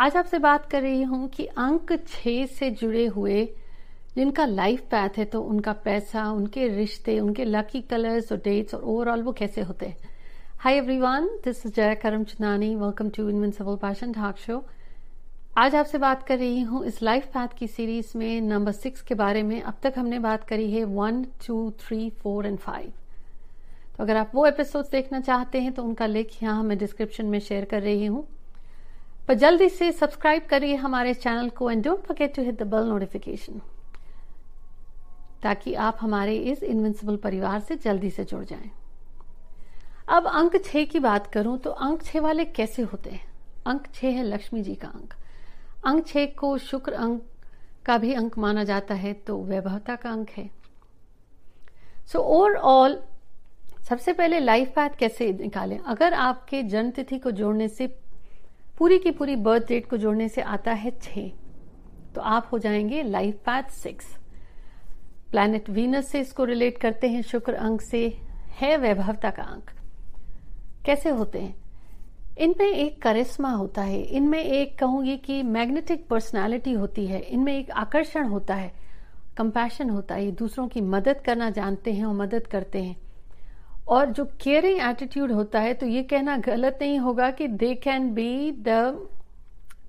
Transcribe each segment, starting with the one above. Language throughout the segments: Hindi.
आज आपसे बात कर रही हूँ कि अंक छह से जुड़े हुए जिनका लाइफ पैथ है तो उनका पैसा, उनके रिश्ते, उनके लकी कलर्स और डेट्स और ओवरऑल वो कैसे होते हैं? Hi everyone this is Jaya Karamchandani welcome to invincible passion talk show आज आपसे बात कर रही हूँ इस लाइफ पैथ की सीरीज़ में नंबर सिक्स के बारे में। अब तक हमने बात करी है one two three four and five तो अगर आप वो एपिसोड देखना चाहते हैं तो उनका लिंक यहाँ मैं डिस्क्रिप्शन में शेयर कर रही हूँ। पर जल्दी से सब्सक्राइब करिए हमारे चैनल को and don't forget to hit the bell notification ताकि आप हमारे इस इनविंसिबल परिवार से जल्दी से जुड़ जाएँ। अब अंक छह की बात करूँ तो अंक छह वाले कैसे होते हैं? अंक छह है लक्ष्मी जी का अंक। अंक छह को शुक्र अंक का भी अंक माना जाता है तो वैभवता का अंक है। सो so, ओवरऑल सबसे पहले लाइफ पैथ कैसे निकालें? अगर आपके जन्म तिथि को जोड़ने से पूरी की पूरी बर्थ डेट को जोड़ने से आता है छ तो आप हो जाएँगे life path six planet Venus से इसको रिलेट करते हैं, शुक्र अंक से है वैभवता का अंक। कैसे होते हैं? इनमें एक करिश्मा होता है, इनमें एक कहूँगी कि मैग्नेटिक पर्सनालिटी होती है, इनमें एक आकर्षण होता है कंपैशन होता है दूसरों की मदद करना जानते हैं और मदद करते हैं। और जो केयरिंग एटीट्यूड होता है तो ये कहना गलत नहीं होगा कि they can be the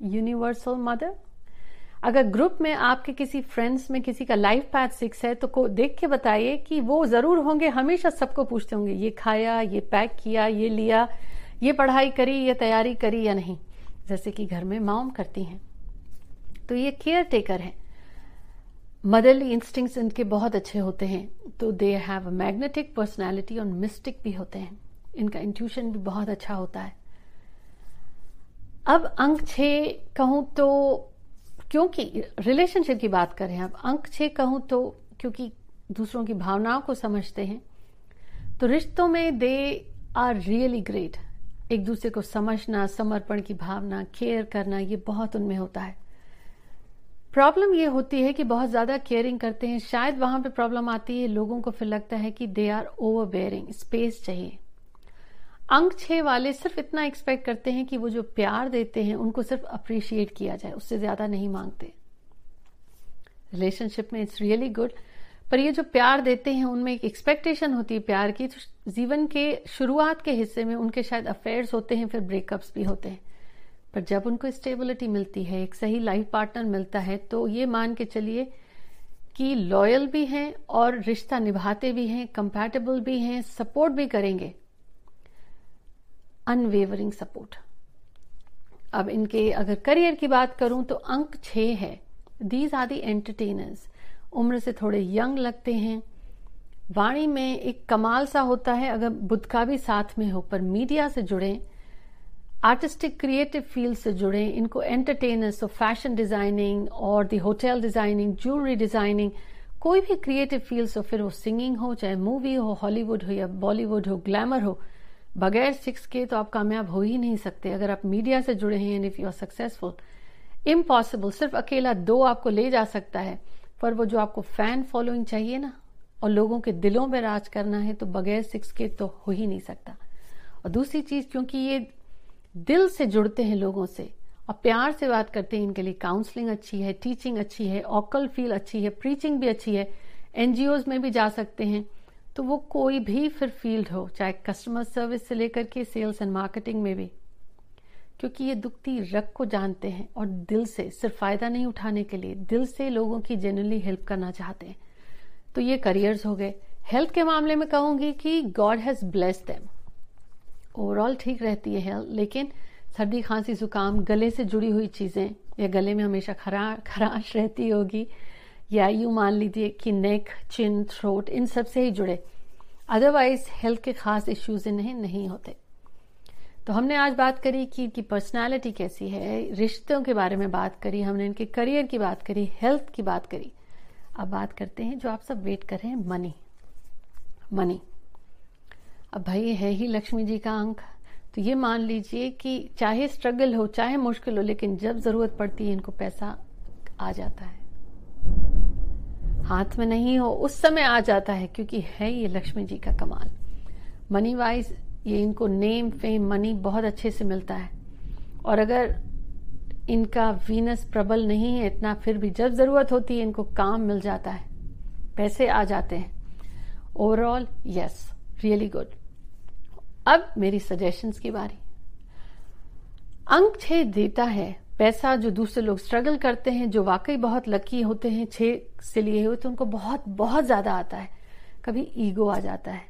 universal mother अगर ग्रुप में आपके किसी फ्रेंड्स में किसी का लाइफ पैथ सिक्स है तो को देख के बताइए कि वो ज़रूर होंगे, हमेशा सबको पूछते होंगे, ये खाया, ये पैक किया, ये लिया, ये पढ़ाई करी, ये तैयारी करी या नहीं? जैसे कि घर में माओम करती हैं। तो ये केयर टेकर है। मदरली इंस्टिंग्स इनके बहुत अच्छे होते हैं तो they have a magnetic personality और मिस्टिक भी होते हैं। इनका इंट्यूशन भी बहुत अच्छा होता है। अब अंक छ कहूँ तो क्योंकि रिलेशनशिप की बात करें अब अंक छ कहूँ तो क्योंकि दूसरों की भावनाओं को समझते हैं तो रिश्तों में दे आर रियली ग्रेट एक दूसरे को समझना, समर्पण की भावना केयर करना, ये बहुत उनमें होता है। प्रॉब्लम ये होती है कि बहुत ज़्यादा केयरिंग करते हैं। शायद वहाँ पे प्रॉब्लम आती है, लोगों को फिर लगता है कि they are overbearing space चाहिए। अंक छह वाले सिर्फ़ इतना एक्सपेक्ट करते हैं कि वो जो प्यार देते हैं, उनको सिर्फ़ अप्रिशिएट किया जाए, उससे ज़्यादा नहीं मांगते। रिलेशनशिप में इट्स रियली गुड पर ये जो प्यार देते हैं, उनमें एक एक्सपेक्टेशन होती है प्यार की। तो जीवन के शुरुआत के हिस्से में उनके शायद अफेयर्स होते हैं, फिर ब्रेकअप्स भी होते हैं। पर जब उनको स्टेबिलिटी मिलती है, एक सही लाइफ पार्टनर मिलता है तो ये मान के चलिए कि लॉयल भी हैं और रिश्ता निभाते भी हैं कंपैटिबल भी हैं सपोर्ट भी करेंगे। अनवेवरिंग सपोर्ट अब इनके अगर करियर की बात करूँ तो अंक छह है। दीज आर दी एंटरटेनर्स उम्र से थोड़े यंग लगते हैं। वाणी में एक कमाल सा होता है, अगर बुद्ध का भी साथ में हो, पर मीडिया से जुड़े आर्टिस्टिक क्रिएटिव फ़ील्ड से जुड़े, इनको एंटरटेनर्स ऑफ़ फ़ैशन डिज़ाइनिंग और the hotel designing jewellery designing कोई भी क्रिएटिव फ़ील्ड हो, फिर वो सिंगिंग हो, चाहे मूवी हो हॉलीवुड हो या बॉलीवुड हो ग्लैमर हो, बगैर सिक्स के तो आप कामयाब हो ही नहीं सकते। अगर आप मीडिया से जुड़े हैं and if you are successful impossible सिर्फ़ अकेला दो आपको ले जा सकता है, पर वो जो आपको फ़ैन फॉलोइंग चाहिए ना, और लोगों के दिलों में राज करना है तो बगैर सिक्स के तो हो ही नहीं सकता। और दूसरी चीज़, क्योंकि ये दिल से जुड़ते हैं लोगों से और प्यार से बात करते हैं, इनके लिए काउंसलिंग अच्छी है टीचिंग अच्छी है ऑकल फील अच्छी है प्रीचिंग भी अच्छी है। एनजीओ में भी जा सकते हैं। तो वो कोई भी फिर फ़ील्ड हो, चाहे कस्टमर सर्विस से लेकर के सेल्स एंड मार्केटिंग में भी। क्योंकि ये दुखती रग को जानते हैं और दिल से, सिर्फ़ फ़ायदा नहीं उठाने के लिए, दिल से लोगों की जेनरली हेल्प करना चाहते हैं। तो ये करियर्स हो गए। हेल्थ के मामले में कहूँगी कि God has bless them overall ठीक रहती है हेल्थ लेकिन सर्दी, खांसी, जुकाम, गले से जुड़ी हुई चीज़ें, या गले में हमेशा खरा, खराश रहती होगी, या यूँ मान लीजिए कि नेक चिन थ्रोट इन सबसे ही जुड़े। अदरवाइज़ हेल्थ के खास इश्यूज़ इन्हें नहीं होते। तो हमने आज बात करी कि इनकी पर्सनालिटी कैसी है, रिश्तों के बारे में बात करी, हमने इनके करियर की बात करी हेल्थ की बात करी। अब बात करते हैं जो आप सब वेट कर रहे हैं मनी मनी अब भाई है ही लक्ष्मी जी का अंक। तो ये मान लीजिए कि चाहे स्ट्रगल हो, चाहे मुश्किल हो, लेकिन जब ज़रूरत पड़ती है, इनको पैसा आ जाता है। हाथ में नहीं हो, उस समय आ जाता है, क्योंकि है ये लक्ष्मी जी का कमाल। मनी वाइज ये इनको नेम फेम मनी बहुत अच्छे से मिलता है। और अगर इनका वीनस प्रबल नहीं है, इतना फिर भी जब ज़रूरत होती है, इनको काम मिल जाता है। पैसे आ जाते हैं। ओवरऑल यस रियली गुड अब मेरी सजेशंस की बारी। अंक छह देता है पैसा जो दूसरे लोग स्ट्रगल करते हैं, जो वाकई बहुत लकी होते हैं छह से लिए हुए तो उनको बहुत बहुत ज़्यादा आता है। कभी ईगो आ जाता है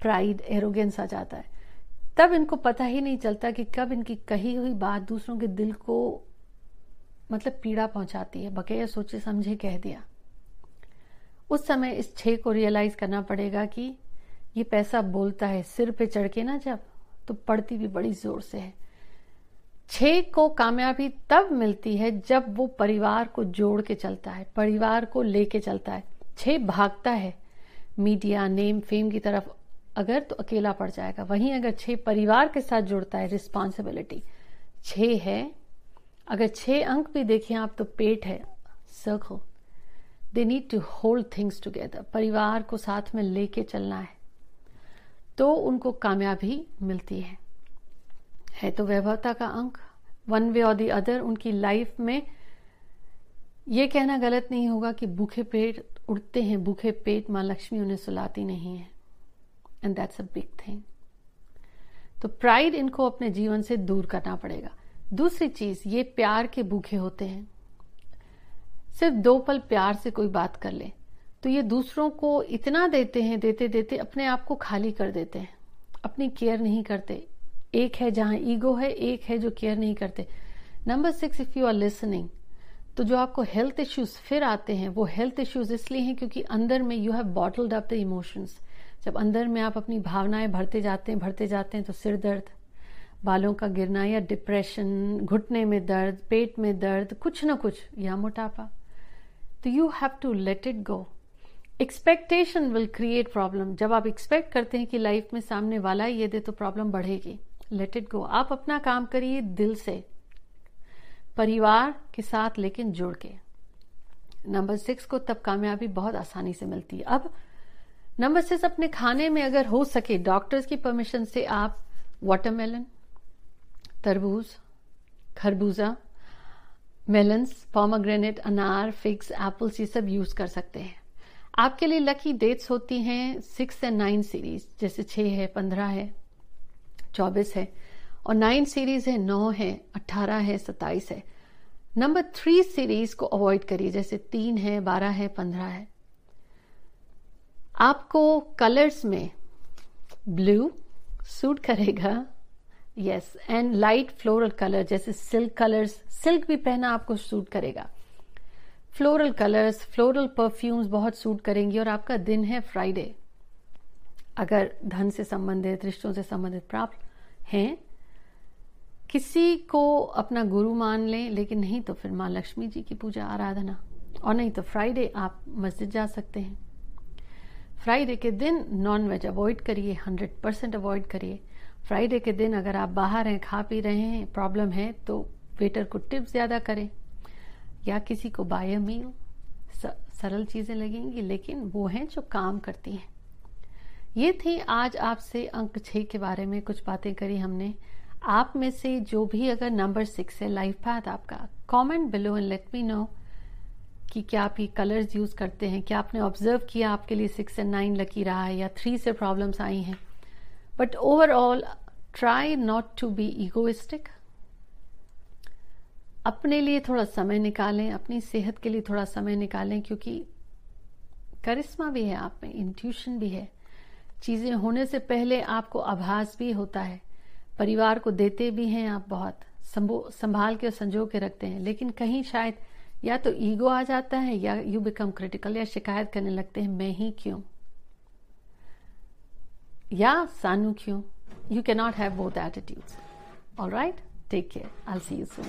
प्राइड एरोगेंस आ जाता है। तब इनको पता ही नहीं चलता कि कब इनकी कही हुई बात दूसरों के दिल को मतलब पीड़ा पहुंचाती है बकैया सोचे समझे कह दिया। उस समय इस छह को रियलाइज़ करना पड़ेगा कि ये पैसा बोलता है, सिर पे चढ़ के ना जब तो पड़ती भी बड़ी ज़ोर से है। छह को कामयाबी तब मिलती है जब वो परिवार को जोड़ के चलता है, परिवार को लेके चलता है। छह भागता है। मीडिया, नेम, फेम की तरफ़ अगर तो अकेला पड़ जाएगा। वहीं अगर छह परिवार के साथ जुड़ता है रिस्पॉन्सिबिलिटी छह है। अगर छह अंक भी देखें आप तो पेट है। Circle they need to hold things together परिवार को साथ में लेके चलना है। तो उनको कामयाबी मिलती है। है तो वैभवता का अंक। वन वे और दी अदर उनकी लाइफ में ये कहना गलत नहीं होगा कि भूखे पेट उड़ते हैं। भूखे पेट माँ लक्ष्मी उन्हें सुलाती नहीं है। And that's a big thing तो प्राइड इनको अपने जीवन से दूर करना पड़ेगा। दूसरी चीज़, ये प्यार के भूखे होते हैं। सिर्फ़ दो पल प्यार से कोई बात कर ले। तो ये दूसरों को इतना देते हैं, देते देते अपने आप को खाली कर देते हैं। अपनी केयर नहीं करते। एक है जहाँ ईगो है, एक है जो केयर नहीं करते। Number six if you are listening तो जो आपको हेल्थ इश्यूज़ फिर आते हैं, वो हेल्थ इश्यूज़ इसलिए हैं क्योंकि अंदर में you have bottled up the emotions जब अंदर में आप अपनी भावनाएँ भरते जाते हैं, भरते जाते हैं तो सिर दर्द, बालों का गिरना या डिप्रेशन घुटने में दर्द, पेट में दर्द, कुछ ना कुछ, या मोटापा। तो you have to let it go expectation will create problem जब आप एक्सपेक्ट करते हैं कि लाइफ में सामने वाला ये दे तो प्रॉब्लम बढ़ेगी। लेट इट गो आप अपना काम करिए दिल से। परिवार के साथ लेकिन जुड़ के। नंबर सिक्स को तब कामयाबी बहुत आसानी से मिलती है। अब नंबर सिक्स अपने खाने में अगर हो सके डॉक्टर्स की परमिशन से आप वाटरमेलन तरबूज, खरबूजा मेलन्स पॉमाग्रेनेट अनार फिक्स एप्पल्स ये सब यूज़ कर सकते हैं। आपके लिए लकी डेट्स होती हैं सिक्स एंड नाइन सीरीज़ जैसे छह है, पंद्रह है, चौबीस है, और नाइन सीरीज़ है, नौ है अट्ठारह है, सत्ताईस है। नंबर थ्री सीरीज़ को अवॉइड करिए, जैसे तीन है, बारह है, पंद्रह है। आपको कलर्स में ब्लू सूट करेगा yes and light floral colour जैसे सिल्क कलर्स सिल्क भी पहना आपको सूट करेगा। फ्लोरल कलर्स फ्लोरल परफ्यूम्स बहुत सूट करेंगी और आपका दिन है फ्राइडे अगर धन से संबंधित, रिश्तों से संबंधित प्राप्त हैं, किसी को अपना गुरु मान लें, लेकिन नहीं तो फिर माँ लक्ष्मी जी की पूजा, आराधना, और नहीं तो फ्राइडे आप मस्जिद जा सकते हैं. फ्राइडे के दिन नॉन वेज अवॉइड करिए हंड्रेड परसेंट अवॉइड करिए. फ्राइडे के दिन अगर आप बाहर हैं, खा पी रहे हैं प्रॉब्लम है तो वेटर को टिप ज़्यादा करें. या किसी को बाय मील सरल चीज़ें लगेंगी, लेकिन वो हैं जो काम करती हैं। ये थी आज आपसे अंक छह के बारे में कुछ बातें करी हमने। आप में से जो भी अगर नंबर सिक्स है, लाइफ पाथ आपका comment below and let me know कि क्या आप ये कलर्स यूज़ करते हैं। क्या आपने ऑब्ज़र्व किया आपके लिए सिक्स एंड नाइन लकी रहा है या थ्री से प्रॉब्लम्स आई हैं। But overall try not to be egoistic अपने लिए थोड़ा समय निकालें, अपनी सेहत के लिए थोड़ा समय निकालें, क्योंकि करिश्मा भी है, आप में इंट्यूशन भी है। चीज़ें होने से पहले आपको आभास भी होता है। परिवार को देते भी हैं आप बहुत संभाल के और संजो के रखते हैं। लेकिन कहीं शायद या तो ईगो आ जाता है या यू बिकम क्रिटिकल या शिकायत करने लगते हैं, मैं ही क्यों? या सानू क्यों? You cannot have both attitudes all right take care I see you soon